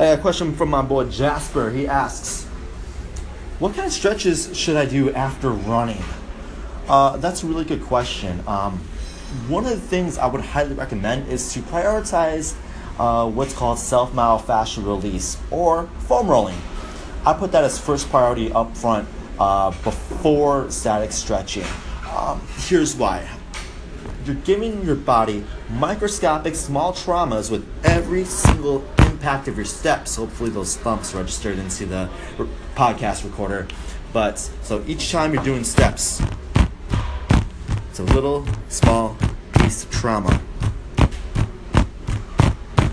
A question from my boy Jasper. He asks, "What kind of stretches should I do after running?" Uh, that's a really good question. Um, one of the things I would highly recommend is to prioritize uh, what's called self myofascial release or foam rolling. I put that as first priority up front uh, before static stretching. Um, here's why. You're giving your body microscopic small traumas with every single impact of your steps. Hopefully, those thumps registered into the re- podcast recorder. But so each time you're doing steps, it's a little small piece of trauma.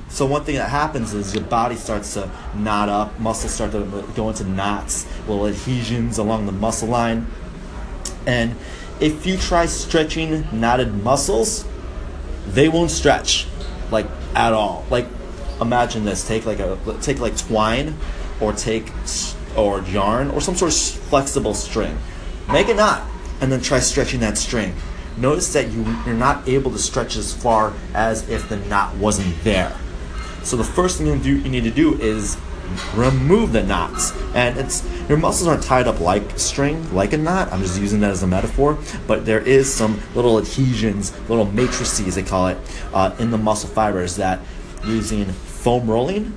So one thing that happens is your body starts to knot up, muscles start to go into knots, little adhesions along the muscle line. And if you try stretching knotted muscles, they won't stretch like at all. Like imagine this, take like a take like twine or take or yarn or some sort of flexible string. Make a knot and then try stretching that string. Notice that you, you're not able to stretch as far as if the knot wasn't there. So the first thing you, do, you need to do is remove the knots. And it's your muscles aren't tied up like string, like a knot. I'm just using that as a metaphor. But there is some little adhesions, little matrices they call it, uh, in the muscle fibers that using foam rolling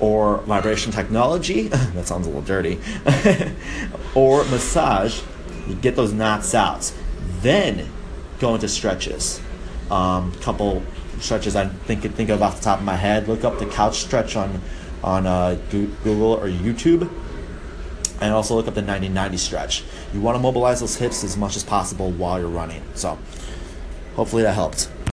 or vibration technology, that sounds a little dirty, or massage, get those knots out. Then go into stretches. Um, couple stretches I think think of off the top of my head. Look up the couch stretch on on uh, Google or YouTube, and also look up the 90-90 stretch. You want to mobilize those hips as much as possible while you're running. So, hopefully that helped.